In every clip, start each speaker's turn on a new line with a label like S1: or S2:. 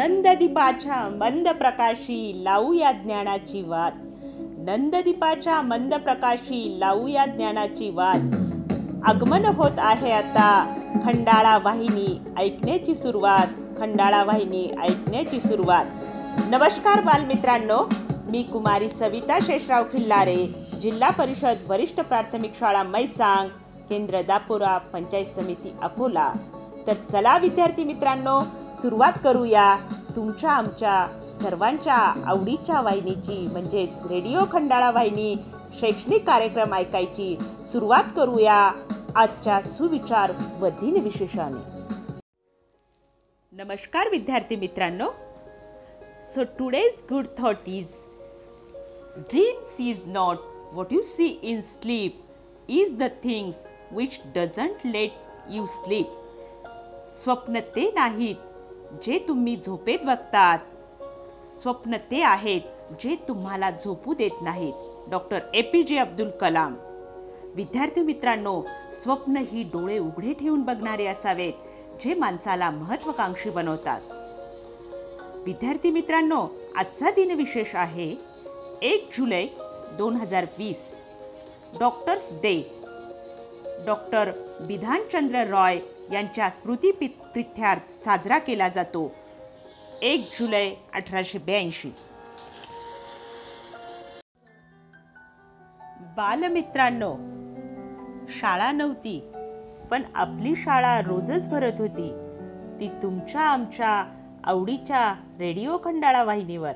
S1: नंददीपाच्या मंद प्रकाशी लावूया ज्ञानाची वाद नंददीपाच्या मंद प्रकाशी लावूया ज्ञानाची वाद आगमन होत आहे आता खंडाळा वाहिनी ऐकण्याची सुरुवात. खंडाळा वाहिनी ऐकण्याची सुरुवात. नमस्कार बालमित्रांनो मी कुमारी सविता शेषराव खिल्लारे जिल्हा परिषद वरिष्ठ प्राथमिक शाळा मैसांग केंद्र दापोरा पंचायत समिती अकोला. तर चला विद्यार्थी मित्रांनो सुरुवात करूया तुमच्या आमच्या सर्वांच्या आवडीच्या वाहिनीची म्हणजेच रेडिओ खंडाळा वाहिनी शैक्षणिक कार्यक्रम ऐकायची सुरुवात करूया आजच्या सुविचार व दिनविशेषाने नमस्कार विद्यार्थी मित्रांनो. So today's good thought is dreams is not what you see in sleep is the things which doesn't let you sleep स्वप्न ते नाहीत जे तुम्ही झोपेत बघतात. स्वप्न ते आहेत जे तुम्हाला झोपू देत नाहीत. डॉक्टर ए पी जे अब्दुल कलाम. विद्यार्थी मित्रांनो स्वप्न ही डोळे उघडे ठेवून बघणारे असावेत जे माणसाला महत्वाकांक्षी बनवतात. विद्यार्थी मित्रांनो आजचा दिनविशेष आहे एक जुलै दोन हजार वीस doctors day doctor Bidhanchandra Roy यांच्या स्मृती प्रित्यार्थ साजरा केला जातो. एक जुलै अठराशे ब्याऐंशी. बालमित्रांनो शाळा नव्हती पण आपली शाळा रोजच भरत होती. ती तुमच्या आमच्या आवडीच्या रेडिओ खंडाळा वाहिनीवर.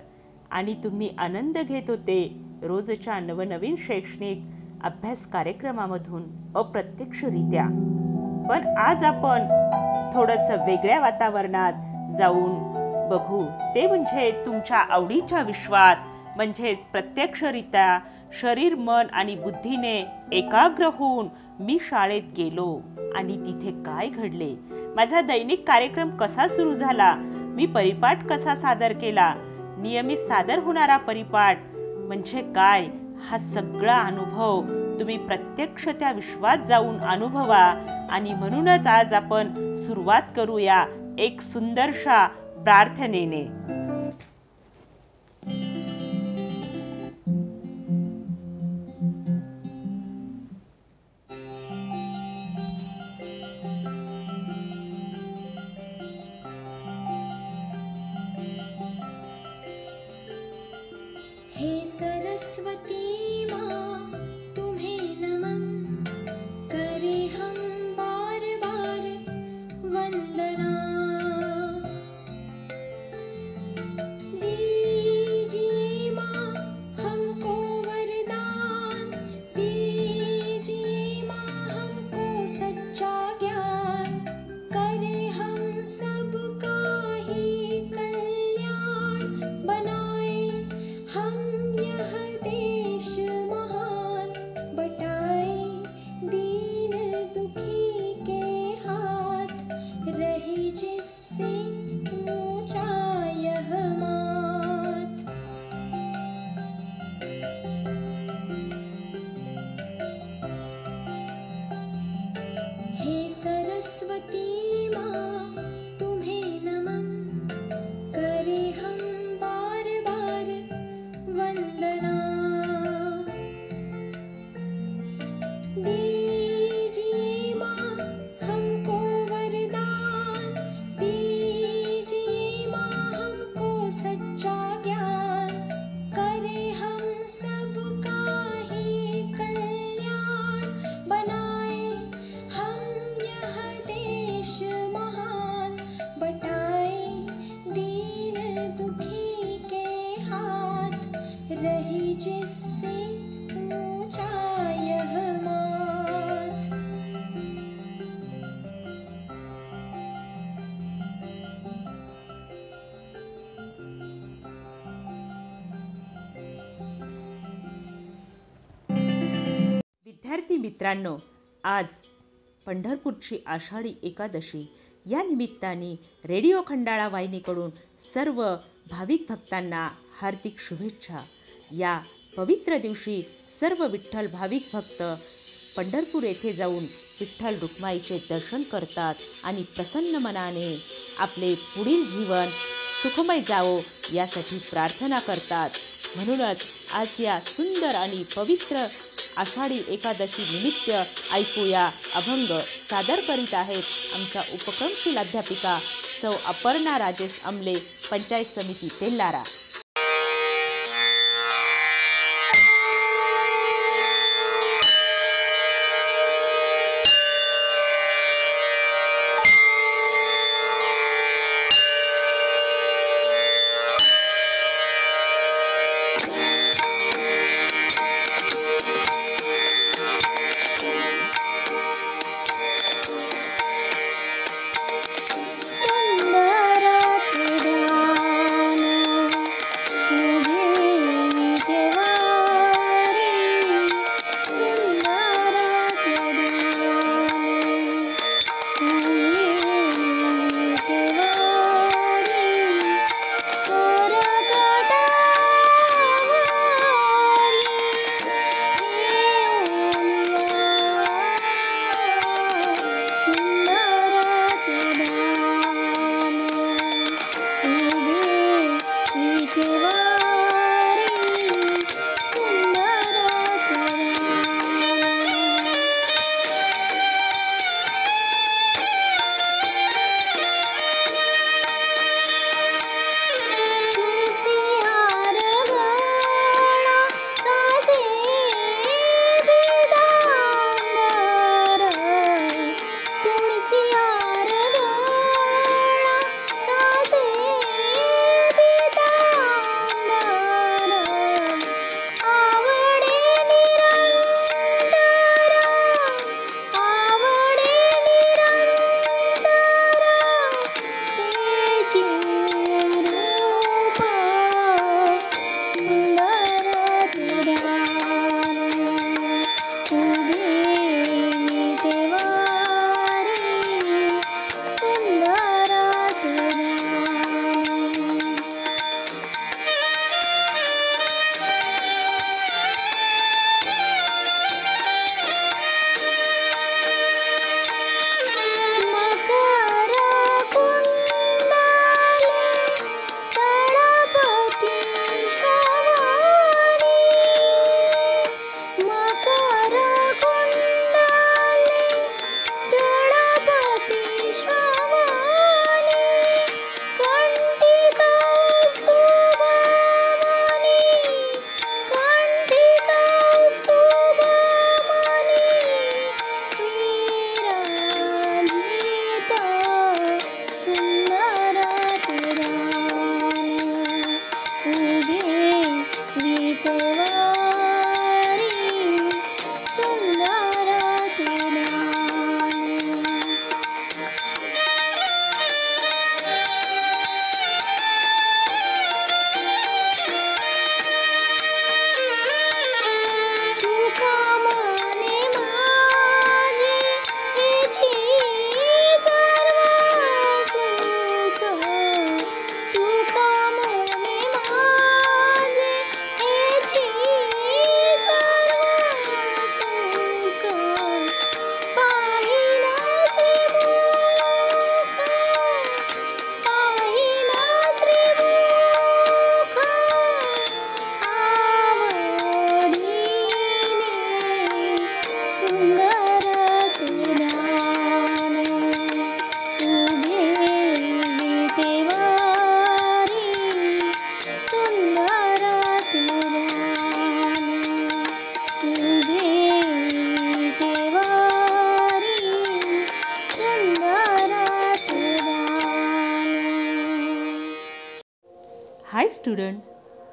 S1: आणि तुम्ही आनंद घेत होते रोजच्या नवनवीन शैक्षणिक अभ्यास कार्यक्रमामधून अप्रत्यक्षरित्या. पण आज आपण थोडंसं वेगळ्या वातावरणात जाऊन बघू. ते म्हणजे तुमच्या आवडीच्या विश्वात म्हणजेच प्रत्यक्षरित्या शरीर मन आणि बुद्धीने एकाग्र होऊन मी शाळेत गेलो. आणि तिथे काय घडले? माझा दैनिक कार्यक्रम कसा सुरू झाला? मी परिपाठ कसा सादर केला? नियमित सादर होणारा परिपाठ म्हणजे काय? हा सगळा अनुभव तुम्ही प्रत्यक्ष त्या विश्वात जाऊन अनुभवा आणि म्हणूनच आज आपण सुरुवात करूया एक सुंदरशा प्रार्थनेने.
S2: वंदना
S1: मित्रांनो आज पंढरपूरची आषाढी एकादशी. या निमित्ताने रेडिओ खंडाळा वाहिनीकडून सर्व भाविक भक्तांना हार्दिक शुभेच्छा. या पवित्र दिवशी सर्व विठ्ठल भाविक भक्त पंढरपूर येथे जाऊन विठ्ठल रुक्माईचे दर्शन करतात आणि प्रसन्न मनाने आपले पुढील जीवन
S3: सुखमय जावो यासाठी प्रार्थना करतात. म्हणूनच आज या सुंदर आणि पवित्र आषाढी एकादशी निमित्त ऐकूया अभंग सादर करीत आहेत आमच्या उपक्रमशील अध्यापिका सौ अपर्णा राजेश अमले पंचायत समिती Telhara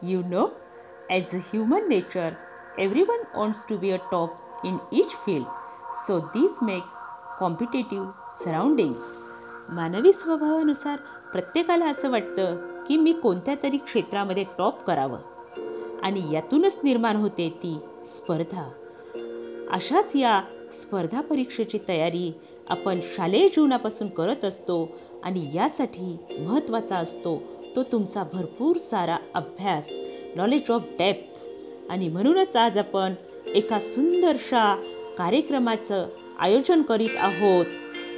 S3: you know, as a human nature, everyone wants to be a top in each field. So this makes competitive surrounding मानवी स्वभावानुसार प्रत्येकाला असं वाटतं की मी कोणत्या तरी क्षेत्रामध्ये टॉप करावं. आणि यातूनच निर्माण होते ती स्पर्धा. अशाच या स्पर्धा परीक्षेची तयारी आपण शालेय जीवनापासून करत असतो आणि यासाठी महत्त्वाचा असतो तो तुमचा भरपूर सारा अभ्यास नॉलेज ऑफ डेप्थ आणि म्हणूनच आज आपण एका सुंदरशा कार्यक्रमाचं आयोजन करीत आहोत.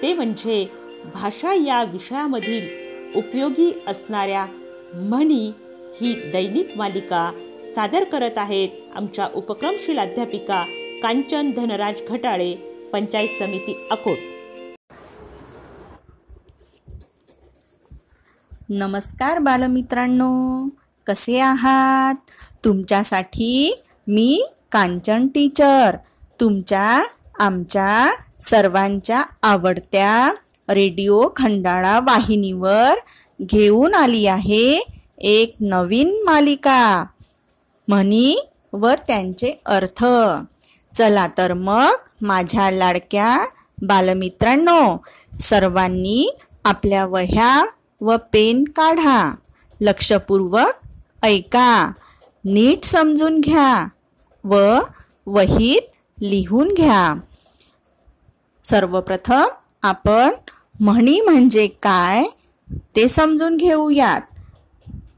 S3: ते म्हणजे भाषा या विषयामधील उपयोगी असणाऱ्या
S1: म्हणी ही दैनिक मालिका सादर करत आहेत आमच्या उपक्रमशील अध्यापिका कांचन धनराज घटाळे पंचायत समिती अकोट.
S4: नमस्कार बालमित्रांनो. कसे आहात? तुमच्यासाठी मी कांचन टीचर तुमच्या आमच्या सर्वांच्या आवडत्या रेडिओ खंडाळा वाहिनीवर घेऊन आली आहे एक नवीन मालिका. म्हणी व त्यांचे अर्थ. चला तर मग माझ्या लाडक्या बालमित्रांनो सर्वांनी आपल्या वह्या व पेन काढा. लक्षपूर्वक ऐका. नीट समजून घ्या व वहीत लिहून घ्या. सर्वप्रथम आपण म्हणी म्हणजे काय ते समजून घेऊयात.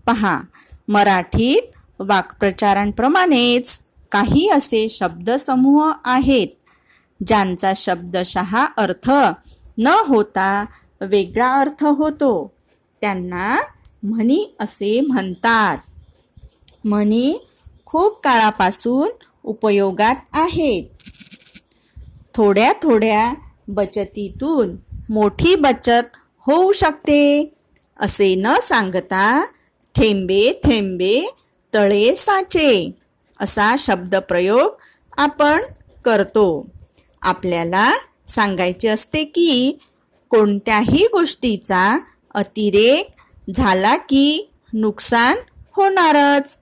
S4: पहा मराठीत वाक्प्रचारांप्रमाणेच काही असे शब्दसमूह आहेत ज्यांचा शब्दशः अर्थ न होता वेगळा अर्थ होतो. त्यांना म्हणी असे म्हणतात. म्हणी खूप काळापासून उपयोगात आहेत. थोड्या थोड्या बचतीतून मोठी बचत होऊ शकते असे न सांगता थेंबे थेंबे तळे साचे असा शब्दप्रयोग आपण करतो. आपल्याला सांगायचे असते की कोणत्याही गोष्टीचा अतिरेक झाला की नुकसान होणारच.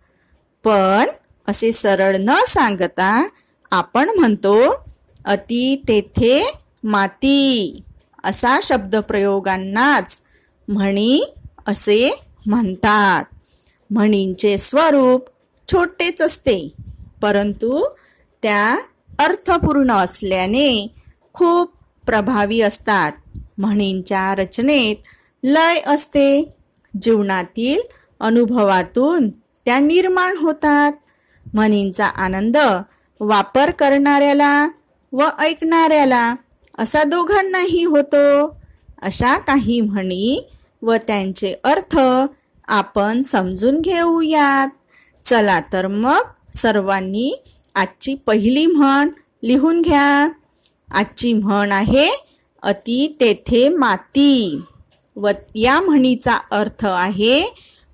S4: पण असे सरळ न सांगता आपण म्हणतो अति तेथे माती असा शब्दप्रयोगांनाच म्हणी असे म्हणतात. म्हणींचे स्वरूप छोटेच असते परंतु त्या अर्थपूर्ण असल्याने खूप प्रभावी असतात. म्हणींच्या रचनेत लय असते. जीवनातील अनुभवातून त्या निर्माण होतात. म्हणींचा आनंद वापर करणाऱ्याला व ऐकणाऱ्याला असा दोघांनाही होतो. अशा काही म्हणी व त्यांचे अर्थ आपण समजून घेऊयात. चला तर मग सर्वांनी आजची पहिली म्हण लिहून घ्या. आजची म्हण आहे अति तेथे माती. व या म्हणीचा अर्थ आहे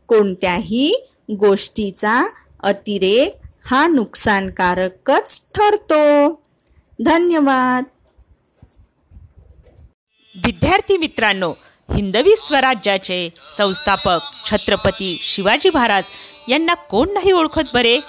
S4: कोणत्याही गोष्टीचा अतिरेक हा नुकसानकारकच ठरतो. धन्यवाद.
S1: विद्यार्थी मित्रांनो हिंदवी स्वराज्याचे संस्थापक छत्रपती शिवाजी महाराज यांना कोण नाही ओळखत बरे?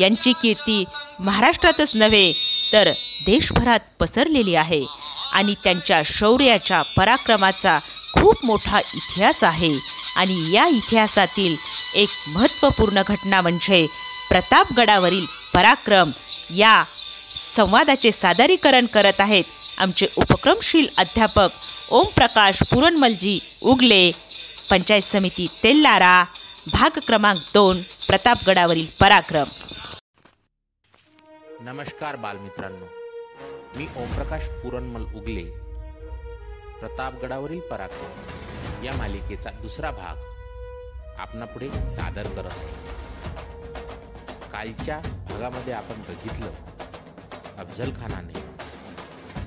S1: यांची कीर्ती महाराष्ट्रातच नव्हे तर देशभरात पसरलेली आहे. आणि त्यांच्या शौर्याच्या पराक्रमाचा खूप मोठा इतिहास आहे. आणि या इतिहासातील एक महत्त्वपूर्ण घटना म्हणजे प्रतापगडावरील पराक्रम. या संवादाचे सादरीकरण करत आहेत आमचे उपक्रमशील अध्यापक ओमप्रकाश पुरणमलजी उगले पंचायत समिती तेल्लारा भाग क्रमांक दोन प्रतापगडावरील पराक्रम.
S5: नमस्कार बालमित्रांनो. मी ओमप्रकाश पुरणमल उगले प्रतापगडावरील पराक्रम. या मालिकेचा दुसरा भाग आपणापुढे सादर करत आहे कालच्या भागामध्ये आपण बघितलं अफजल खानाने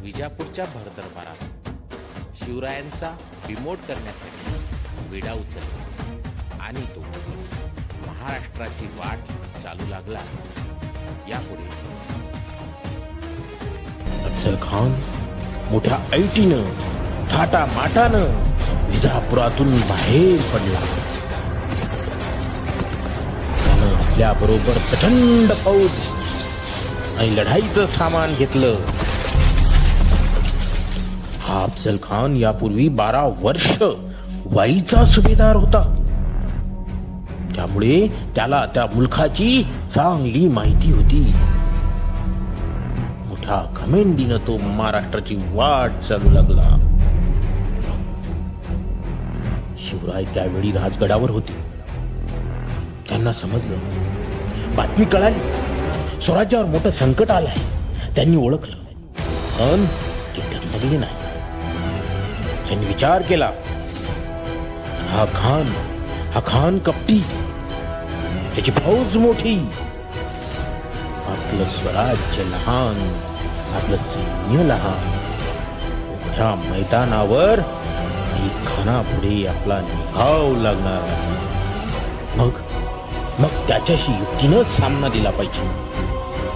S5: विजापूरच्या भरदरबारात शिवरायांचा बिमोड करण्यासाठी विडा उचलला आणि तो महाराष्ट्राची वाट चालू लागला. यापुढे
S6: अफजल खान मोठ्या ऐटीनं थाटा माटानं विजापुरातून बाहेर पडला. त्यानं आपल्याबरोबर प्रचंड फौज आणि लढाईचं सामान घेतलं. हा अफजल खान यापूर्वी बारा वर्ष वाईचा सुभेदार होता. त्यामुळे त्याला त्या मुलखाची चांगली माहिती होती. मोठ्या घमेंडीनं तो महाराष्ट्राची वाट चालू लागला. शिवराय त्यावेळी राजगडावर होते. त्यांना समजलं. बातमी कळाली. स्वराज्यावर मोठं संकट आलंय. त्यांनी ओळखलं. पण ते डगमगले नाही. त्यांनी विचार केला. हा खान हा खान कपटी. त्याची फौज मोठी. आपलं स्वराज्य लहान आपलं सैन्य लहान. ह्या मैदानावर खानापुढे आपला निघाव लागणार आहे. मग मग त्याच्याशी युक्तीनं सामना दिला पाहिजे.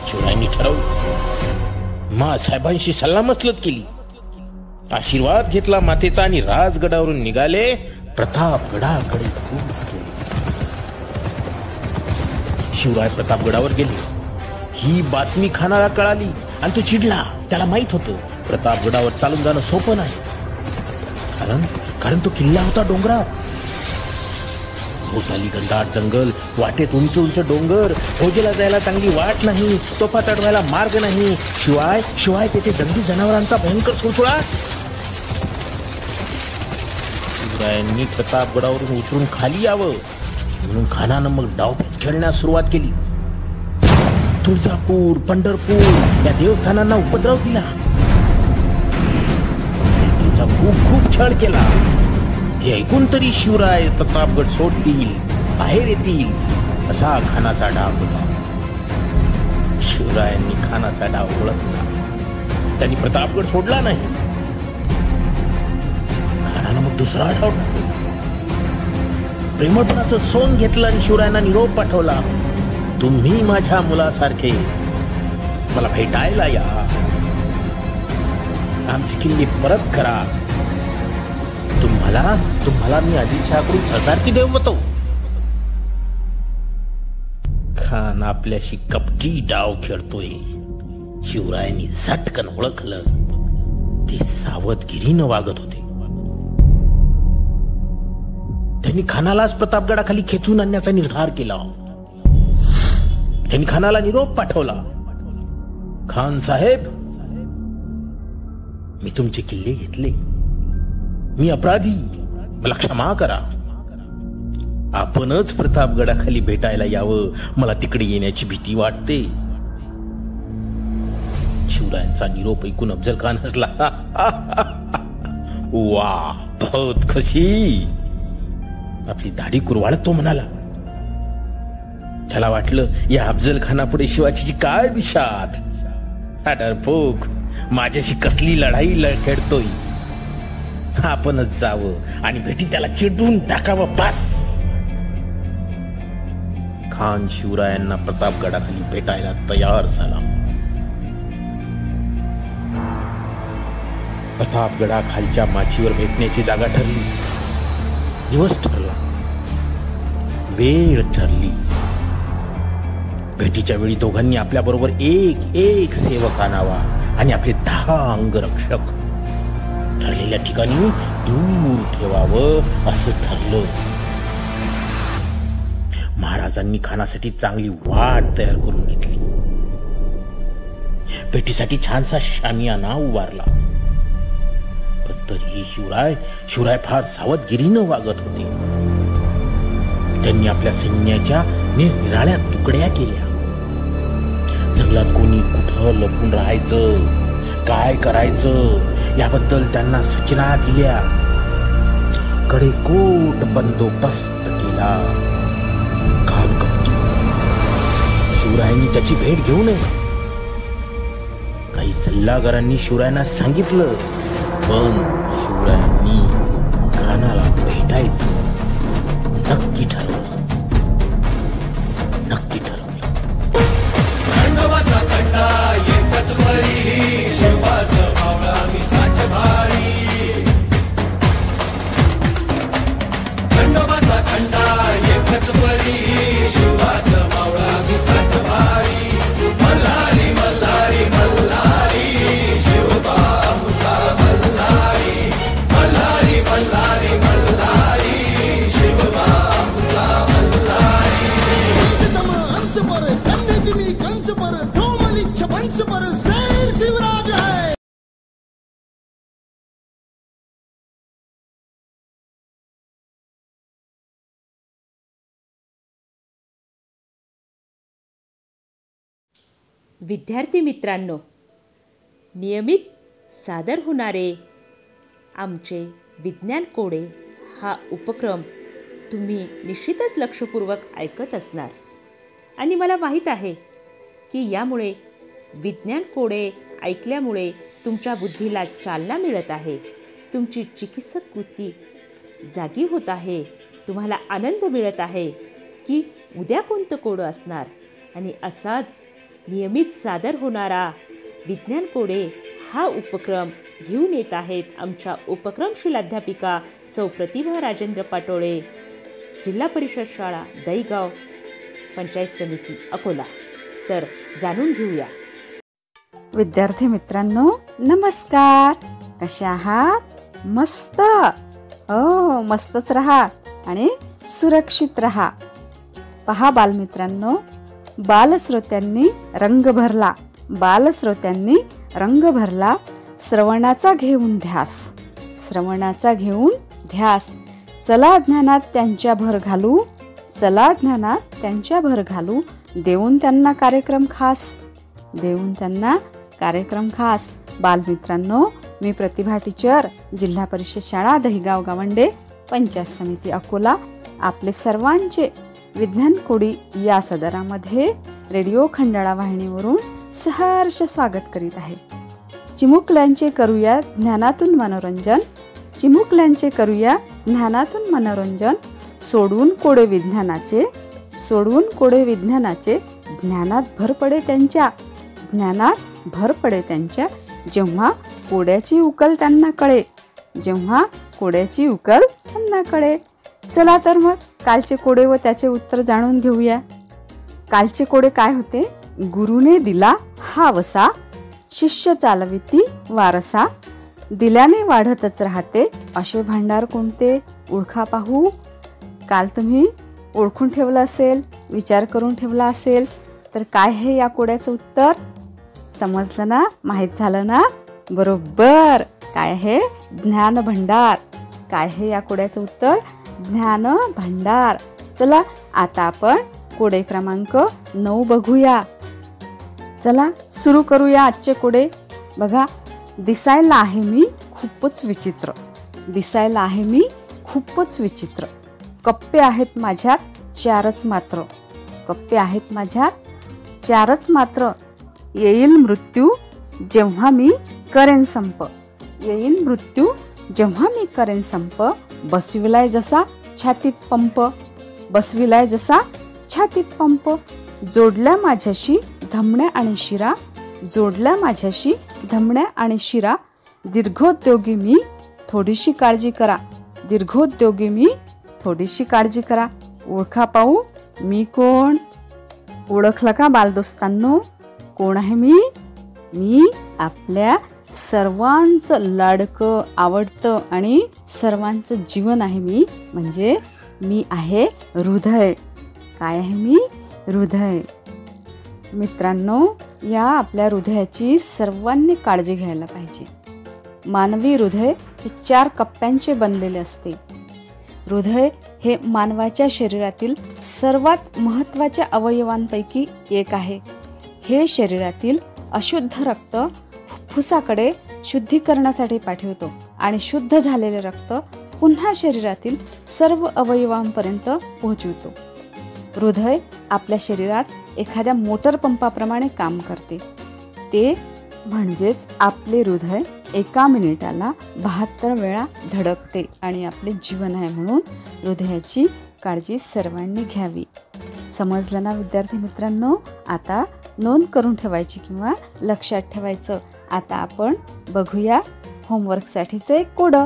S6: शिवरायांनी ठरवलं. मा साहेबांशी सल्लामसलत केली. आशीर्वाद घेतला मातेचा आणि राजगडावरून निघाले. प्रतापगडाकडे शिवराय प्रतापगडावर गेले. ही बातमी खानाला कळाली आणि तो चिडला. त्याला माहीत होतं प्रतापगडावर चालून जाणं सोपं नाही. कारण तो किल्ला होता डोंगरात. भोवताली घनदाट जंगल वाटेत उंच उंच डोंगर फौजेला जायला चांगली वाट नाही तोफा चढवायला मार्ग नाही. शिवाय शिवाय तेथे दंगी जनावरांचा भयंकर सुळसुळा. शिवरायांनी प्रतापगडावरून उतरून खाली यावं. म्हणून खानानं मग डावपेच खेळण्यास सुरुवात केली. तुळजापूर पंढरपूर या देवस्थानांना उपद्रव दिला. त्याचा खूप खूप छळ केला. हे ऐकून तरी शिवराय प्रतापगड सोडतील बाहेर येतील असा खानाचा डाव होता. शिवरायांनी खानाचा डाव ओळखला. त्यांनी प्रतापगड सोडला नाही. खानानं मग दुसरा डाव प्रेमपणाचं सोन घेतलं आणि शिवरायांना निरोप पाठवला. तुम्ही माझ्या मुलासारखे मला भेटायला या. आमची किल्ली परत करा. तुम्हाला तुम्हाला मी आदिलशाहकडून सरदारकी होतो खान आपल्याशी कपटी डाव खेळतोय. शिवरायांनी झटकन ओळखलं. ते सावधगिरीनं वागत होते. त्यांनी खानालाच प्रतापगडाखाली खेचून आणण्याचा निर्धार केला. त्यांनी खानाला निरोप पाठवला. खान साहेब मी तुमचे किल्ले घेतले. मी अपराधी. मला क्षमा करा. आपणच प्रतापगडाखाली भेटायला यावं. मला तिकडे येण्याची भीती वाटते. शिवरायांचा निरोप ऐकून अफजल खान हसला. वा बहुत खुशी. आपली दाढी कुरवाळत तो म्हणाला. त्याला वाटलं या अफजल खानापुढे शिवाजीची काय दिशात? हा माझ्याशी कसली लढाई ल- खेळतोय? आपणच जावं आणि भेटी त्याला चिडून टाकावं पास खान शिवरायांना प्रतापगडाखाली भेटायला तयार झाला. प्रतापगडाखालच्या माचीवर भेटण्याची जागा ठरली. दिवस ठरला. वेळ ठरली. भेटीच्या वेळी दोघांनी आपल्या बरोबर एक एक सेवक आणावा आणि आपले दहा अंगरक्षक ठरलेल्या ठिकाणी दूर ठेवावं असं ठरलं. महाराजांनी खानासाठी चांगली वाट तयार करून घेतली. भेटीसाठी छानसा शामियाना उभारला. पण तरीही शिवराय शिवराय फार सावधगिरीनं वागत होते. त्यांनी आपल्या सैन्याच्या निरनिराळ्या तुकड्या केल्या. जंगलात कोणी कुठं लपून राहायचं? काय करायचं? याबद्दल त्यांना सूचना दिल्या. कडेकोट बंदोबस्त केला. शिवरायांनी त्याची भेट घेऊ नये. काही सल्लागारांनी शिवरायांना सांगितलं. पण शिवरायांनी कानाला भेटायचं. नक्की ठरवलं
S1: विद्यार्थी मित्रांनो नियमित सादर होणारे आमचे विज्ञान कोडे हा उपक्रम तुम्ही निश्चितच लक्षपूर्वक ऐकत असणार. आणि मला माहीत आहे की यामुळे विज्ञान कोडे ऐकल्यामुळे तुमच्या बुद्धीला चालना मिळत आहे तुमची चिकित्सक वृत्ती जागी होत आहे तुम्हाला आनंद मिळत आहे की उद्या कोणतं कोडं असणार आणि असाच नियमित सादर होणारा. विज्ञान कोडे हा उपक्रम घेऊन येत आहेत आमच्या उपक्रमशील अध्यापिका सौ प्रतिभा राजेंद्र पाटोळे. जिल्हा परिषद शाळा दहीगाव पंचायत समिती अकोला. तर जाणून घेऊया.
S7: विद्यार्थी मित्रांनो नमस्कार. कसे आहात? मस्त. हो मस्तच राहा आणि सुरक्षित राहा. पहा बालमित्रांनो बालश्रोत्यांनी रंग भरला. बालश्रोत्यांनी रंग भरला. श्रवणाचा घेऊन ध्यास. श्रवणाचा घेऊन ध्यास. चला ज्ञानात त्यांच्या भर घालू. चला ज्ञानात त्यांच्या भर घालू. देऊन त्यांना कार्यक्रम खास. देऊन त्यांना कार्यक्रम खास. बालमित्रांनो मी प्रतिभा टीचर जिल्हा परिषद शाळा दहिगाव गावंडे पंचायत समिती अकोला. आपले सर्वांचे विज्ञान कोडी या सदरामध्ये रेडिओ खंडाळा वाहिनीवरून सहर्ष स्वागत करीत आहे. चिमुकल्यांचे करूया ज्ञानातून मनोरंजन. चिमुकल्यांचे करूया ज्ञानातून मनोरंजन. सोडून कोडे विज्ञानाचे सोडून कोडे विज्ञानाचे ज्ञानात भर पडे त्यांच्या ज्ञानात भर पडे त्यांच्या. जेव्हा कोड्याची उकल त्यांना कळे जेव्हा कोड्याची उकल त्यांना कळे. चला तर मग. कालचे कोडे व त्याचे उत्तर जाणून घेऊया. कालचे कोडे काय होते? गुरुने दिला हा वसा शिष्य चालविती वारसा दिल्याने वाढतच राहते असे भांडार कोणते? ओळखा पाहू. काल तुम्ही ओळखून ठेवलं असेल विचार करून ठेवला असेल तर काय हे या कोड्याचं उत्तर? समजलं ना? माहीत झालं ना? बरोबर. काय आहे ज्ञान भंडार काय हे या कोड्याचं उत्तर? ज्ञान भंडार. चला आता आपण कोडे क्रमांक नऊ बघूया. चला सुरू करूया आजचे कोडे. बघा दिसायला आहे मी खूपच विचित्र. दिसायला आहे मी खूपच विचित्र. कप्पे आहेत माझ्यात चारच मात्र. कप्पे आहेत माझ्यात चारच मात्र. येईल मृत्यू जेव्हा मी करेन संप. येईल मृत्यू जेव्हा मी करेन संप बसविलाय जसा छातीत पंप बसविलाय जसा छातीत पंप. जोडल्या माझ्याशी धमण्या आणि शिरा जोडल्या माझ्याशी धमण्या आणि शिरा. दीर्घोद्योगी मी थोडीशी काळजी करा. दीर्घोद्योगी मी थोडीशी काळजी करा. ओळखा पाहू मी कोण? ओळखलं का बालदोस्तांनो? कोण आहे मी? मी आपल्या सर्वांचं लाडकं आवडतं आणि सर्वांचं जीवन आहे मी. म्हणजे मी आहे हृदय. काय आहे मी? हृदय. मित्रांनो या आपल्या हृदयाची सर्वांनी काळजी घ्यायला पाहिजे. मानवी हृदय हे चार कप्प्यांचे बनलेले असते. हृदय हे मानवाच्या शरीरातील सर्वात महत्त्वाच्या अवयवांपैकी एक आहे. हे शरीरातील अशुद्ध रक्त फुसाकडे शुद्धीकरणासाठी पाठवतो आणि शुद्ध झालेले रक्त पुन्हा शरीरातील सर्व अवयवांपर्यंत पोहोचवतो. हृदय आपल्या शरीरात एखाद्या मोटर पंपाप्रमाणे काम करते. ते म्हणजेच आपले हृदय एका मिनिटाला बहात्तर वेळा धडकते आणि आपले जीवन आहे म्हणून हृदयाची काळजी सर्वांनी घ्यावी. समजलं ना विद्यार्थी मित्रांनो? आता नोंद करून ठेवायची किंवा लक्षात ठेवायचं आता आपण बघूया होमवर्कसाठीचं एक कोडं.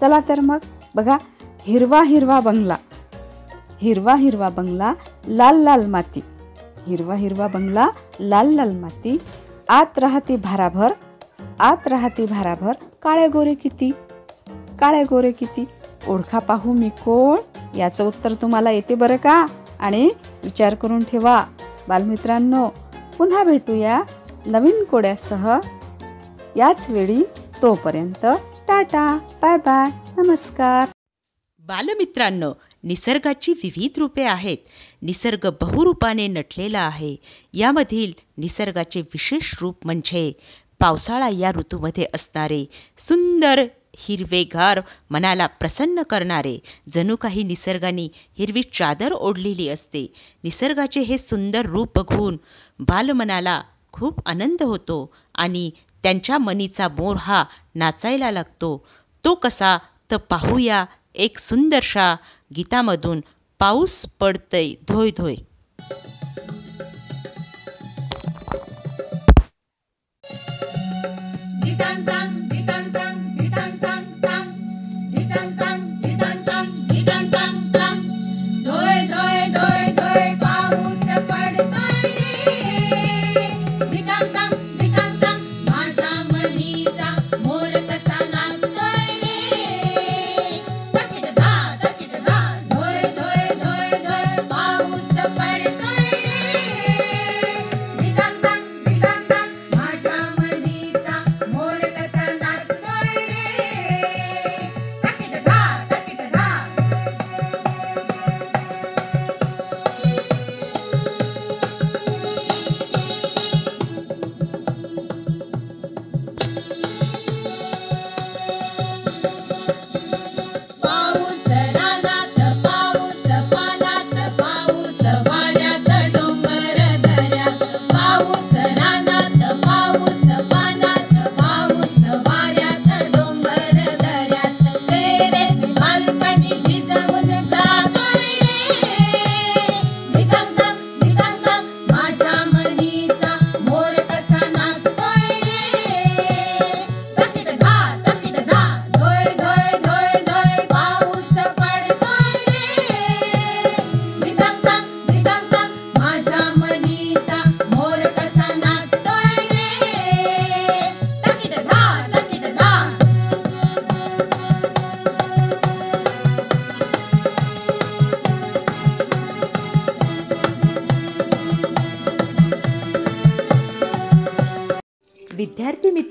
S7: चला तर मग बघा हिरवा हिरवा बंगला. हिरवा हिरवा बंगला लाल लाल माती. हिरवा हिरवा बंगला लाल लाल माती. आत राहती भाराभर. आत राहती भाराभर. काळे गोरे किती? काळे गोरे किती? ओळखा पाहू मी कोण? याचं उत्तर तुम्हाला येते बरं का? आणि विचार करून ठेवा. बालमित्रांनो पुन्हा भेटूया. नवीन कोड्यासह याच वेळी तोपर्यंत टाटा बाय बाय नमस्कार.
S1: बालमित्रांनो निसर्गाची विविध रूपे आहेत. निसर्ग बहुरूपाने नटलेला आहे. यामधील निसर्गाचे विशेष रूप म्हणजे पावसाळा या ऋतूमध्ये असणारे सुंदर हिरवेगार मनाला प्रसन्न करणारे जणू काही निसर्गाने हिरवी चादर ओढलेली असते. निसर्गाचे हे सुंदर रूप बघून बालमनाला खूप आनंद होतो आणि त्यांच्या मनीचा मोर हा नाचायला लागतो. तो कसा? तर पाहूया एक सुंदरशा गीतामधून पाऊस पडतय धोय धोय.
S2: Ditang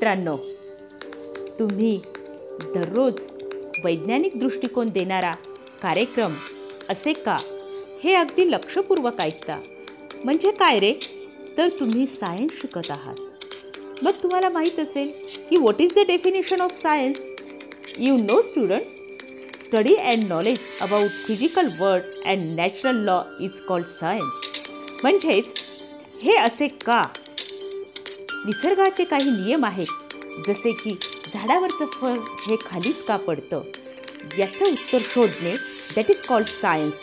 S1: मित्रांनो तुम्ही दररोज वैज्ञानिक दृष्टिकोन देणारा कार्यक्रम असे का हे अगदी लक्षपूर्वक ऐकता? म्हणजे काय रे? तर तुम्ही सायन्स शिकत आहात. मग तुम्हाला माहीत असेल की what is the definition of science you know students study and knowledge about physical world and natural law is called science म्हणजेच हे असे का निसर्गाचे काही नियम आहेत. जसे की झाडावरचं फळ हे खालीच का पडतं? याचं उत्तर शोधणे दॅट इज कॉल्ड सायन्स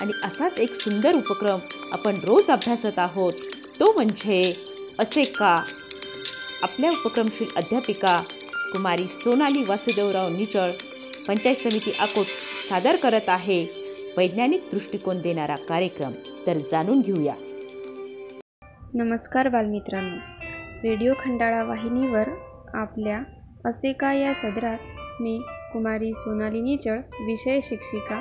S1: आणि असाच एक सुंदर उपक्रम आपण रोज अभ्यासत आहोत. तो म्हणजे असे का? आपल्या उपक्रमशील अध्यापिका कुमारी सोनाली वासुदेवराव निचळ पंचायत समिती अकोट सादर करत आहे वैज्ञानिक दृष्टिकोन देणारा कार्यक्रम. तर जाणून घेऊया.
S8: नमस्कार बालमित्रांनो. रेडिओ खंडाळा वाहिनीवर आपल्या असे का या सदरात मी कुमारी सोनाली निचळ विषय शिक्षिका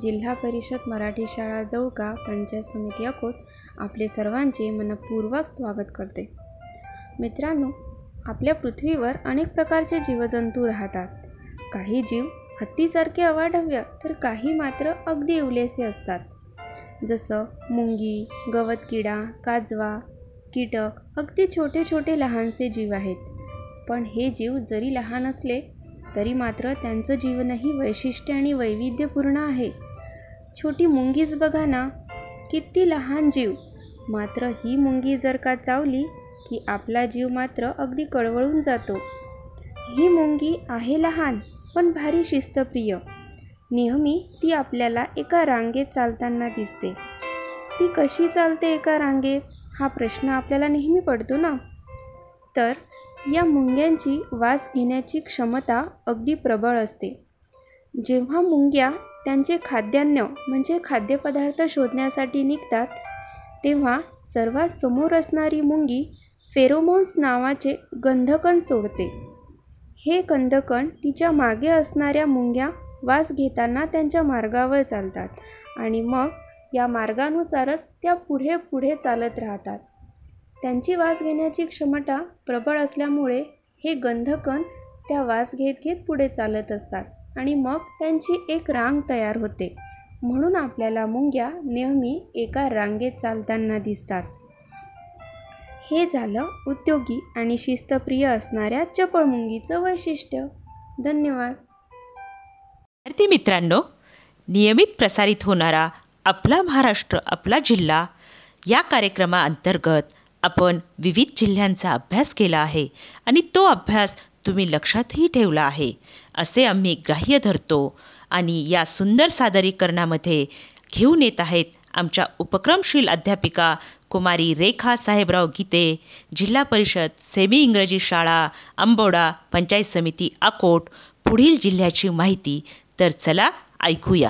S8: जिल्हा परिषद मराठी शाळा जवळका पंचायत समिती अकोट आपले सर्वांचे मनपूर्वक स्वागत करते. मित्रांनो आपल्या पृथ्वीवर अनेक प्रकारचे जीवजंतू राहतात. काही जीव हत्तीसारखे अवाढव्य तर काही मात्र अगदी इवलेसे असतात. जसं मुंगी गवत किडा काजवा कीटक अगदी छोटे छोटे लहानसे जीव आहेत. पण हे जीव जरी लहान असले तरी मात्र त्यांचं जीवनही वैशिष्ट्य आणि वैविध्यपूर्ण आहे. छोटी मुंगीच बघा ना किती लहान जीव. मात्र ही मुंगी जर का चावली की आपला जीव मात्र अगदी कळवळून जातो. ही मुंगी आहे लहान पण भारी शिस्तप्रिय. नेहमी ती आपल्याला एका रांगेत चालताना दिसते. ती कशी चालते एका रांगेत? हा प्रश्न आपल्याला नेहमी पडतो ना? तर या मुंग्यांची वास घेण्याची क्षमता अगदी प्रबळ असते. जेव्हा मुंग्या त्यांचे खाद्यान्न म्हणजे खाद्यपदार्थ शोधण्यासाठी निघतात तेव्हा सर्वात समोर असणारी मुंगी फेरोमोन्स नावाचे गंधकण सोडते. हे गंधकण तिच्यामागे असणाऱ्या मुंग्या वास घेताना त्यांच्या मार्गावर चालतात आणि मग या मार्गानुसारच त्या पुढे पुढे चालत राहतात. त्यांची वास घेण्याची क्षमता प्रबळ असल्यामुळे हे गंधकण त्या वास घेत घेत पुढे चालत असतात आणि मग त्यांची एक रांग तयार होते. म्हणून आपल्याला मुंग्या नेहमी एका रांगेत चालताना दिसतात. हे झालं उद्योगी आणि शिस्तप्रिय असणाऱ्या चपळ मुंगीचं वैशिष्ट्य. धन्यवाद.
S1: विद्यार्थी मित्रांनो नियमित प्रसारित होणारा आपला महाराष्ट्र आपला जिल्हा या कार्यक्रमाअंतर्गत आपण विविध जिल्ह्यांचा अभ्यास केला आहे आणि तो अभ्यास तुम्ही लक्षातही ठेवला आहे असे आम्ही ग्राह्य धरतो आणि या सुंदर सादरीकरणामध्ये घेऊन येत आहेत आमच्या उपक्रमशील अध्यापिका कुमारी रेखा साहेबराव गीते जिल्हा परिषद सेमी इंग्रजी शाळा अंबोडा पंचायत समिती अकोट पुढील जिल्ह्याची माहिती. तर चला ऐकूया.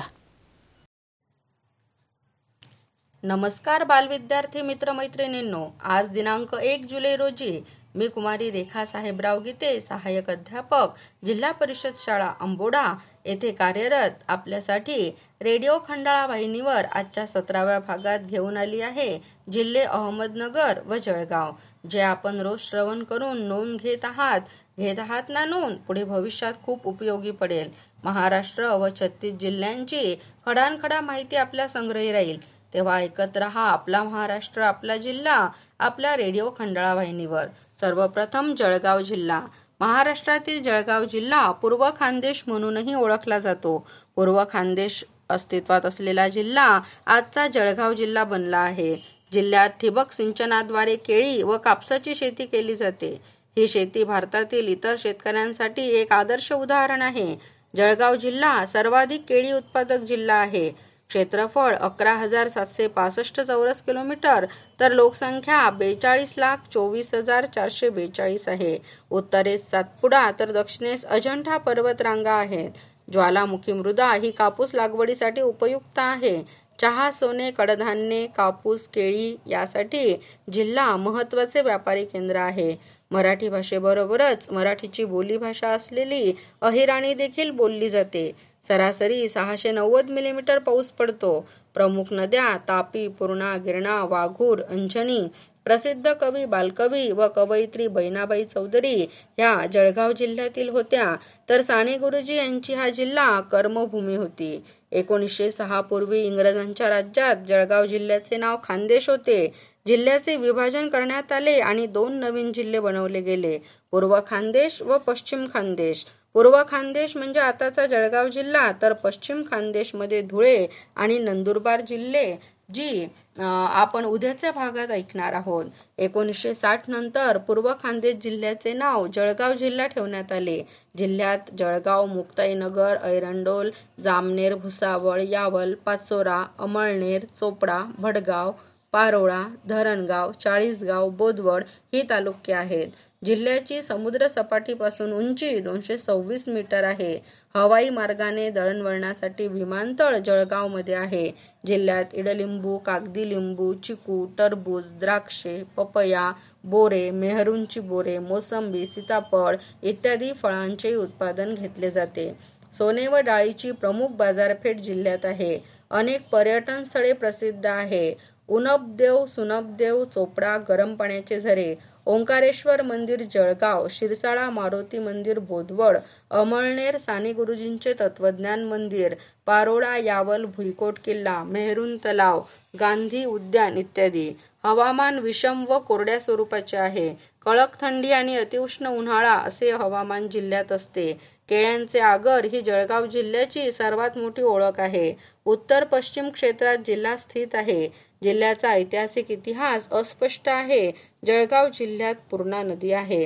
S9: नमस्कार बालविद्यार्थी मित्रमैत्रिणींनो आज दिनांक एक जुलै रोजी मी कुमारी रेखा साहेबराव गीते सहाय्यक अध्यापक जिल्हा परिषद शाळा अंबोडा येथे कार्यरत आपल्यासाठी रेडिओ खंडाळा वाहिनीवर आजच्या सतराव्या भागात घेऊन आली आहे जिल्हे अहमदनगर व जळगाव जे आपण रोज श्रवण करून नोंद घेत आहात. घेत आहात ना नोंद? पुढे भविष्यात खूप उपयोगी पडेल. महाराष्ट्र व छत्तीस जिल्ह्यांची खडानखडा माहिती आपल्या संग्रही राहील. तेव्हा ऐकत रहा आपला महाराष्ट्र आपला जिल्हा आपल्या रेडिओ खंडाळा वाहिनीवर. सर्वप्रथम जळगाव जिल्हा. महाराष्ट्रातील जळगाव जिल्हा पूर्व खानदेश म्हणूनही ओळखला जातो. पूर्व खानदेश अस्तित्वात असलेला जिल्हा आजचा जळगाव जिल्हा बनला आहे. जिल्ह्यात ठिबक सिंचनाद्वारे केळी व कापसाची शेती केली जाते. ही शेती भारतातील इतर शेतकऱ्यांसाठी एक आदर्श उदाहरण आहे. जळगाव जिल्हा सर्वाधिक केळी उत्पादक जिल्हा आहे. क्षेत्रफळ अकरा हजार सातशे पासष्ट चौरस किलोमीटर तर लोकसंख्या बेचाळीस लाख चोवीस हजार चारशे बेचाळीस आहे. उत्तरेस सातपुडा तर दक्षिणेस अजंठा पर्वतरांगा आहेत. ज्वालामुखी मृदा ही कापूस लागवडीसाठी उपयुक्त आहे. चहा सोने कडधान्ये कापूस केळी यासाठी जिल्हा महत्त्वाचे व्यापारी केंद्र आहे. मराठी भाषेबरोबरच मराठीची बोलीभाषा असलेली अहिराणी देखील बोलली जाते. सरासरी सहाशे नव्वद मिलीमीटर पाऊस पडतो. प्रमुख नद्या तापी पूर्णा गिरणा वाघूर अंजनी प्रसिद्ध कवी बालकवी व कवयित्री बहिणाबाई चौधरी ह्या जळगाव जिल्ह्यातील होत्या. तर साने गुरुजी यांची हा जिल्हा कर्मभूमी होती. एकोणीसशे सहा पूर्वी इंग्रजांच्या राज्यात जळगाव जिल्ह्याचे नाव खानदेश होते. जिल्ह्याचे विभाजन करण्यात आले आणि दोन नवीन जिल्हे बनवले गेले. पूर्व खानदेश व पश्चिम खानदेश. पूर्व खानदेश म्हणजे आताचा जळगाव जिल्हा तर पश्चिम खानदेशमध्ये धुळे आणि नंदुरबार जिल्हे जी आपण उद्याच्या भागात ऐकणार आहोत. एकोणीसशे साठ नंतर पूर्व खानदेश जिल्ह्याचे नाव जळगाव जिल्हा ठेवण्यात आले. जिल्ह्यात जळगाव मुक्ताईनगर ऐरंडोल जामनेर भुसावळ यावल पाचोरा अमळनेर चोपडा भडगाव पारोळा धरणगाव चाळीसगाव बोदवड ही तालुके आहेत. जिल्ह्याची समुद्रसपाटीपासून उंची दोनशे सव्वीस मीटर आहे. हवाई मार्गाने दळणवळणासाठी विमानतळ जळगावमध्ये आहे. जिल्ह्यात इडलिंबू कागदी लिंबू चिकू टरबूज द्राक्षे पपया बोरे मेहरूंची बोरे मोसंबी सीताफळ इत्यादी फळांचे उत्पादन घेतले जाते. सोने व डाळीची प्रमुख बाजारपेठ जिल्ह्यात आहे. अनेक पर्यटन स्थळे प्रसिद्ध आहे. उनबदेव सुनबदेव चोपडा गरम पाण्याचे झरे ओंकारेश्वर मंदिर जळगाव शिरसाळा मारुती मंदिर बोदवड अमळनेर साने गुरुजींचे तत्वज्ञान मंदिर पारोळा यावल भुईकोट किल्ला मेहरून तलाव गांधी उद्यान इत्यादी. हवामान विषम व कोरड्या स्वरूपाचे आहे. कडक थंडी आणि अतिउष्ण उन्हाळा असे हवामान जिल्ह्यात असते. केळ्यांचे आगर ही जळगाव जिल्ह्याची सर्वात मोठी ओळख आहे. उत्तर पश्चिम क्षेत्रात जिल्हा स्थित आहे. जिल्ह्याचा ऐतिहासिक इतिहास अस्पष्ट आहे. जळगाव जिल्ह्यात पूर्णा नदी आहे.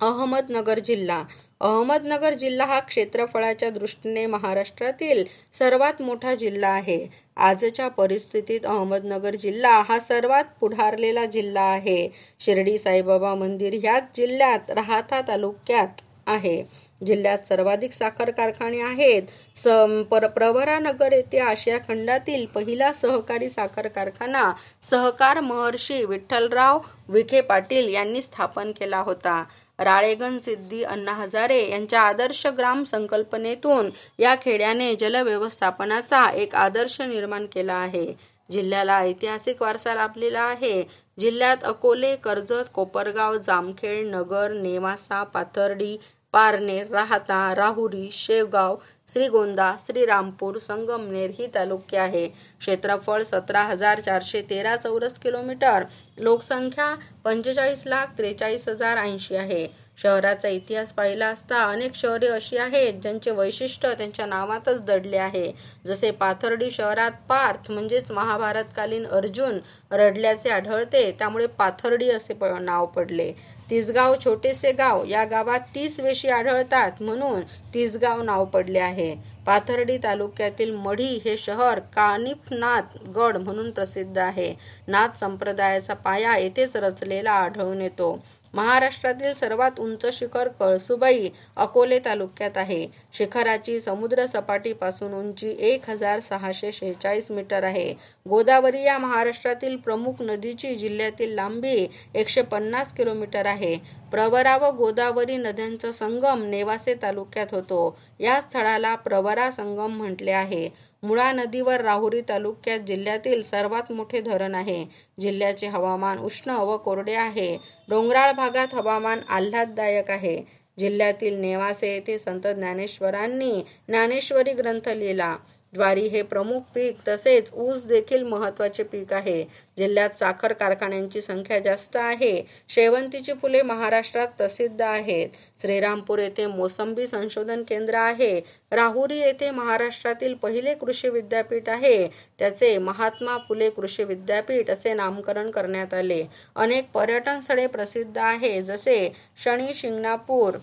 S9: अहमदनगर जिल्हा. अहमदनगर जिल्हा हा क्षेत्रफळाच्या दृष्टीने महाराष्ट्रातील सर्वात मोठा जिल्हा आहे. आजच्या परिस्थितीत अहमदनगर जिल्हा हा सर्वात पुढारलेला जिल्हा आहे. शिर्डी साईबाबा मंदिर ह्याच जिल्ह्यात राहता तालुक्यात आहे. जिल्ह्यात सर्वाधिक साखर कारखाने आहेत. स पर प्रवरानगर येथे आशिया खंडातील पहिला सहकारी साखर कारखाना सहकार महर्षी विठ्ठलराव विखे पाटील यांनी स्थापन केला होता. राळेगण सिद्धी अण्णा हजारे यांच्या आदर्श ग्राम संकल्पनेतून या खेड्याने जलव्यवस्थापनाचा एक आदर्श निर्माण केला आहे. जिल्ह्याला ऐतिहासिक वारसा लाभलेला आहे. जिल्ह्यात अकोले कर्जत कोपरगाव जामखेड नगर नेवासा पाथर्डी पारनेर राहता राहुरी शेवगाव श्रीगोंदा श्रीरामपूर संगमनेर ही तालुके आहे. क्षेत्रफळ सतरा हजार चारशे तेरा चौरस किलोमीटर. लोकसंख्या पंचेचाळीस लाख त्रेचाळीस हजार ऐंशी आहे. शहराचा इतिहास पाहिला असता अनेक शहरे अशी आहेत ज्यांचे वैशिष्ट्य त्यांच्या नावातच दडले आहे. जसे पाथर्डी शहरात पार्थ म्हणजेच महाभारतकालीन अर्जुन रडल्याचे आढळते त्यामुळे पाथर्डी असे प- नाव पडले. तिसगाव छोटेसे गाव या गावात तीस वेशी आढळतात म्हणून तिसगाव नाव पडले आहे. पाथर्डी तालुक्यातील मढी हे शहर कानिफनाथ गड म्हणून प्रसिद्ध आहे. नाथ संप्रदायाचा पाया येथेच रचलेला आढळून येतो. महाराष्ट्रातील सर्वात उंच शिखर कळसुबाई अकोले तालुक्यात आहे. शिखराची समुद्र सपाटीपासून उंची एक हजार सहाशे शेहेचाळीस मीटर आहे. गोदावरी या महाराष्ट्रातील प्रमुख नदीची जिल्ह्यातील लांबी एकशे पन्नास किलोमीटर आहे. प्रवरा व गोदावरी नद्यांचा संगम नेवासे तालुक्यात होतो. या स्थळाला प्रवरा संगम म्हटले आहे. मुळा नदीवर राहुरी तालुक्यात जिल्ह्यातील सर्वात मोठे धरण आहे. जिल्ह्याचे हवामान उष्ण व कोरडे आहे. डोंगराळ भागात हवामान आल्हाददायक आहे. जिल्ह्यातील नेवासे येथे संत ज्ञानेश्वरांनी ज्ञानेश्वरी ग्रंथ लिहिला. ज्वारी हे प्रमुख पीक तसेच ऊस देखील महत्त्वाचे पीक आहे. जिल्ह्यात साखर कारखान्यांची संख्या जास्त आहे. शेवंतीची फुले महाराष्ट्रात प्रसिद्ध आहेत. श्रीरामपूर येथे मोसंबी संशोधन केंद्र आहे. राहुरी येथे महाराष्ट्रातील पहिले कृषी विद्यापीठ आहे. त्याचे महात्मा फुले कृषी विद्यापीठ असे नामकरण करण्यात आले. अनेक पर्यटन स्थळे प्रसिद्ध आहे जसे शनी शिंगणापूर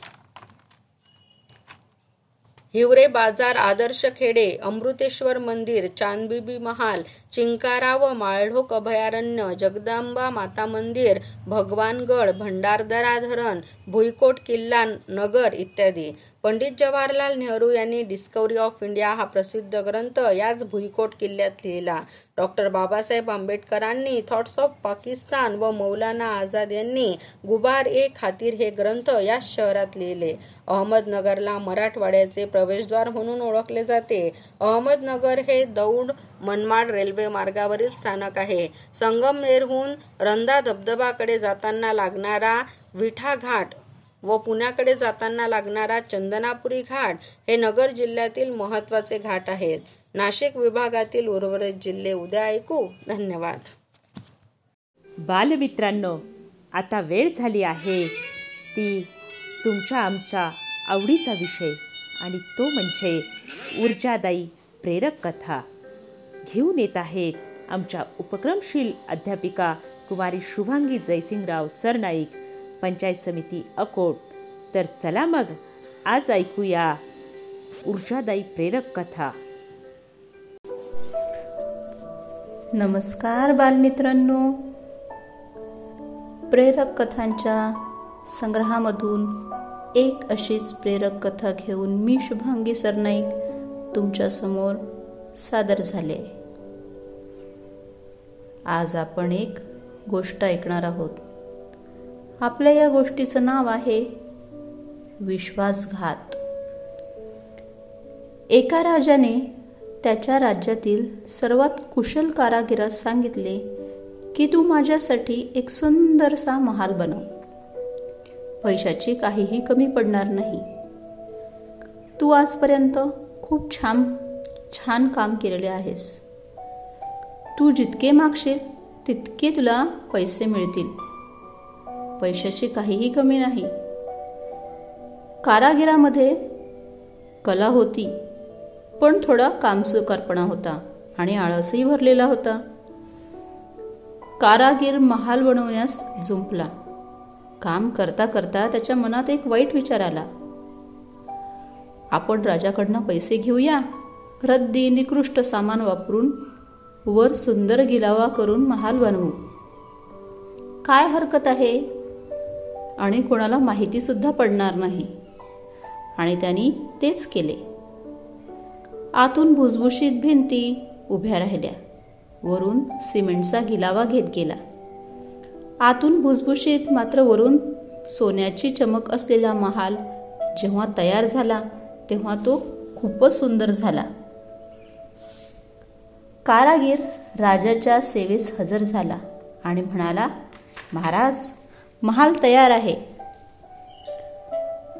S9: हिवरे बाजार आदर्श खेडे अमृतेश्वर मंदिर चांदबिबी महाल चिंकारा व माळढोक अभयारण्य जगदंबा माता मंदिर भगवानगड भंडारदरा धरण भुईकोट किल्ला नगर इत्यादी. पंडित जवाहरलाल नेहरू यांनी डिस्कवरी ऑफ इंडिया हा प्रसिद्ध ग्रंथ याच भुईकोट किल्ल्यात लिहिला. डॉक्टर बाबासाहेब आंबेडकरांनी थॉट्स ऑफ पाकिस्तान व मौलाना आझाद यांनी गुबार ए खातीर हे ग्रंथ याच शहरात लिहिले. अहमदनगरला मराठवाड्याचे प्रवेशद्वार म्हणून ओळखले जाते. अहमदनगर हे दौंड मनमाड रेल्वे मार्गावरील स्थानक आहे. संगमनेरहून रंधा धबधबाकडे जाताना लागणारा विठा घाट व पुण्याकडे जाताना लागणारा चंदनापुरी घाट हे नगर जिल्ह्यातील महत्त्वाचे घाट आहेत. नाशिक विभागातील उर्वरित जिल्हे उद्या ऐकू. धन्यवाद.
S1: बालमित्रांनो आता वेळ झाली आहे. ती तुमच्या आमच्या आवडीचा विषय आणि तो म्हणजे ऊर्जादायी प्रेरक कथा. घेऊन येत आहेत आमच्या उपक्रमशील अध्यापिका कुमारी शुभांगी जयसिंगराव सरनाईक पंचायत समिती अकोट. तर चला मग आज ऐकूया ऊर्जादायी प्रेरक कथा.
S10: नमस्कार बालमित्रांनो. प्रेरक कथांच्या संग्रहामधून एक अशीच प्रेरक कथा घेऊन मी शुभांगी सरनाईक तुमच्यासमोर सादर झाले. आज आपण एक गोष्ट ऐकणार आहोत. आपल्या या गोष्टीचं नाव आहे विश्वासघात. एका राजाने त्याच्या राज्यातील सर्वात कुशल कारागिरास सांगितले की तू माझ्यासाठी एक सुंदरसा महाल बनव. पैशाची काहीही कमी पडणार नाही. तू आजपर्यंत खूप छान छान काम केलेले आहेस. तू जितके मागशील तितके तुला पैसे मिळतील. पैशाची काहीही कमी नाही. कारागिरामध्ये कला होती. पण थोडा कामसुकारपणा होता आणि आळसही भरलेला होता. कारागीर महाल बनवण्यास जुंपला. काम करता करता त्याच्या मनात एक वाईट विचार आला. आपण राजाकडनं पैसे घेऊया. रद्दी निकृष्ट सामान वापरून वर सुंदर गिलावा करून महाल बनवू. काय हरकत आहे? आणि कोणाला माहिती सुद्धा पडणार नाही. आणि त्यांनी तेच केले. आतून भुसभुशीत भिंती उभ्या राहिल्या. वरून सिमेंटचा गिलावा घेत गेला. आतून भुसभुशीत मात्र वरून सोन्याची चमक असलेला महाल जेव्हा तयार झाला तेव्हा तो खूपच सुंदर झाला. कारागीर राजाच्या सेवेस हजर झाला आणि म्हणाला महाराज महाल तयार आहे.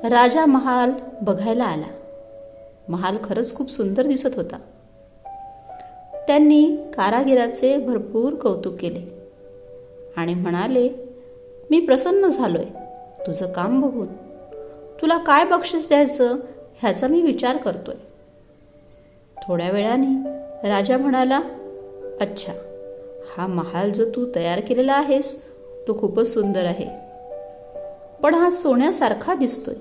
S10: राजा महाल बघायला आला. महाल खरंच खूप सुंदर दिसत होता. त्यांनी कारागिराचे भरपूर कौतुक केले आणि म्हणाले मी प्रसन्न झालोय. तुझं काम बघून. तुला काय बक्षीस द्यायचं ह्याचा मी विचार करतोय. थोड्या वेळाने राजा म्हणाला अच्छा हा महाल जो तू तयार केलेला आहेस तो खूपच सुंदर आहे. पण हा सोन्यासारखा दिसतोय.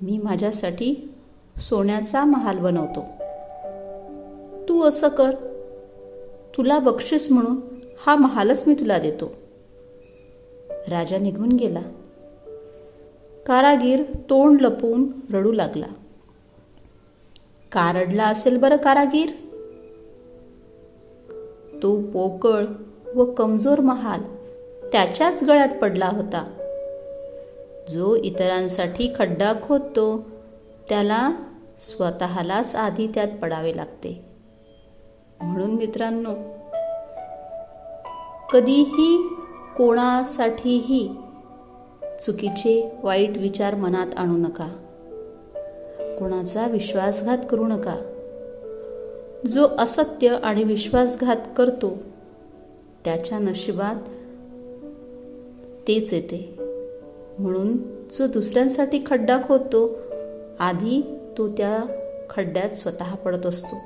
S10: मी माझ्यासाठी सोन्याचा महाल बनवतो. तू असं कर. तुला बक्षीस म्हणून हा महालच मी तुला देतो. राजा निघून गेला. कारागीर तोंड लपवून रडू लागला. का रडला असेल बरं कारागीर? तो पोकळ व कमजोर महाल त्याच्याच गळ्यात पडला होता. जो इतरांसाठी खड्डा खोदतो त्याला स्वतःलाच आधी त्यात पडावे लागते. म्हणून मित्रांनो कधीही कोणासाठीही चुकीचे वाईट विचार मनात आणू नका. कोणाचा विश्वासघात करू नका. जो असत्य आणि विश्वासघात करतो त्याच्या नशिबात तेच येते. म्हणून जो दुसऱ्यांसाठी खड्डा खोदतो आधी तो त्या खड्ड्यात स्वतः पडत असतो.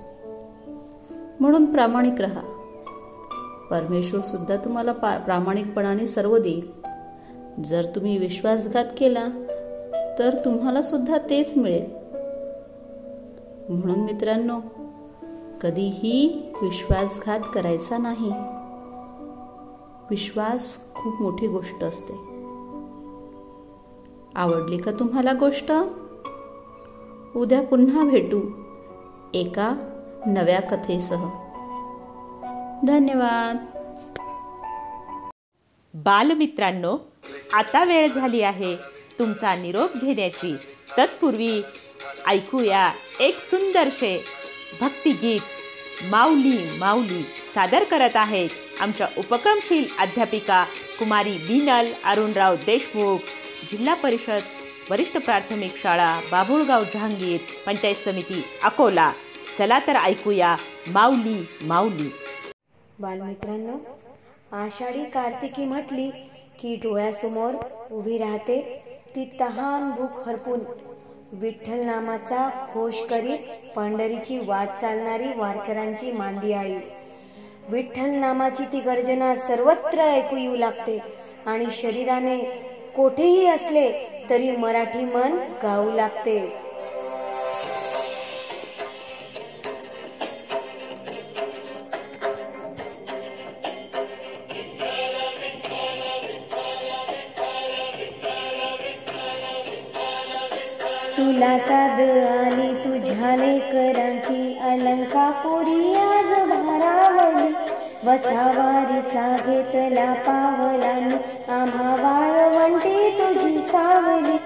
S10: म्हणून प्रामाणिक राहा. परमेश्वर सुद्धा तुम्हाला पा प्रामाणिकपणाने सर्व देईल. जर तुम्ही विश्वासघात केला तर तुम्हाला सुद्धा तेच मिळेल. म्हणून मित्रांनो कधीही विश्वासघात करायचा नाही. विश्वास खूप मोठी गोष्ट असते. आवडली का तुम्हाला गोष्ट? उद्या पुन्हा भेटू एका नव्या कथेसह. धन्यवाद.
S1: बालमित्रांनो आता वेळ झाली आहे तुमचा निरोप घेण्याची. तत्पूर्वी ऐकूया एक सुंदरशे भक्तिगीत माऊली माऊली सादर करत आहेत आमच्या उपक्रमशील अध्यापिका कुमारी बिनल अरुणराव देशमुख जिल्हा परिषद वरिष्ठ प्राथमिक शाळा बाभुळगाव जहांगीर पंचायत समिती अकोला. चला तर ऐकूया माऊली माऊली.
S11: बालमित्रांनो आषाढी कार्तिकी म्हटली की डोळ्यासमोर उभी राहते ती तहान भूक हरपून विठ्ठल नामाचा घोष करीत पंढरीची वाट चालणारी वारकऱ्यांची मांदियाळी. विठ्ठल नामाची ती गर्जना सर्वत्र ऐकू येऊ लागते आणि शरीराने कोठेही असले तरी मराठी मन गाऊ लागते. तुला साध आली तुझ्या लेकरांची अलंकापुरी आज भारावली. वसावारीचा घेतला पावलानी आम्हा तुझी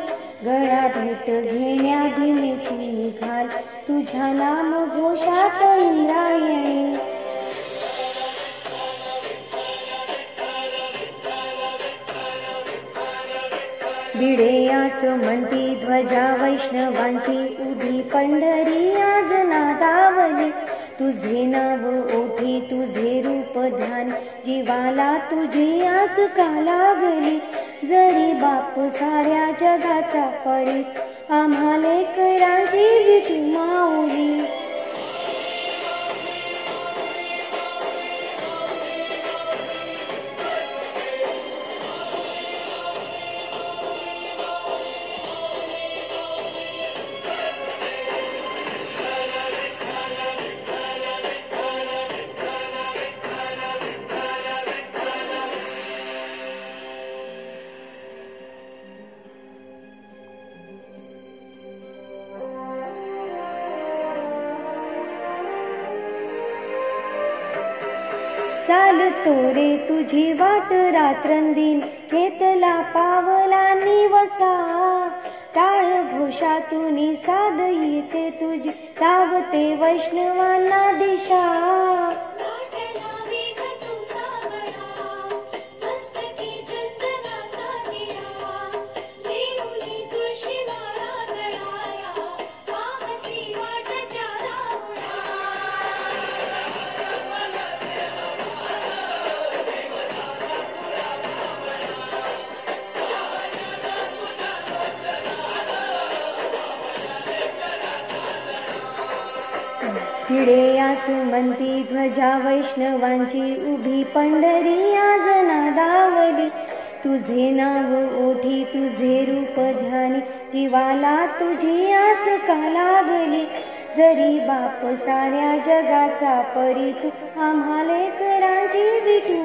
S11: गळा भेट घेण्या धिमीची निघाल. तुझ्या नाम घोषात इंद्रायणी. भिडे आस म्हणती ध्वजा वैष्णवांची. उभी पंढरी आज नादावली. तुझे नाव ओठी तुझे रूप ध्यान. जीवाला तुझी आस का लागली. जरी बाप साऱ्या जगाचा परी आम्हा लेकरांची विठू माऊली. चालतो रे तुझी वाट रात्रंदिन घेतला पावला निवसा. टाळ घोषातून साध येते तुझी धावते वैष्णवांना दिशा. वैष्णवांची उभी पंढरी आज नादावली. तुझे नाव ओठी तुझे रूप ध्यानी जीवाला तुझी आस का लागली. जरी बाप साऱ्या जगाचा परी तू आम्हाले करांची विठू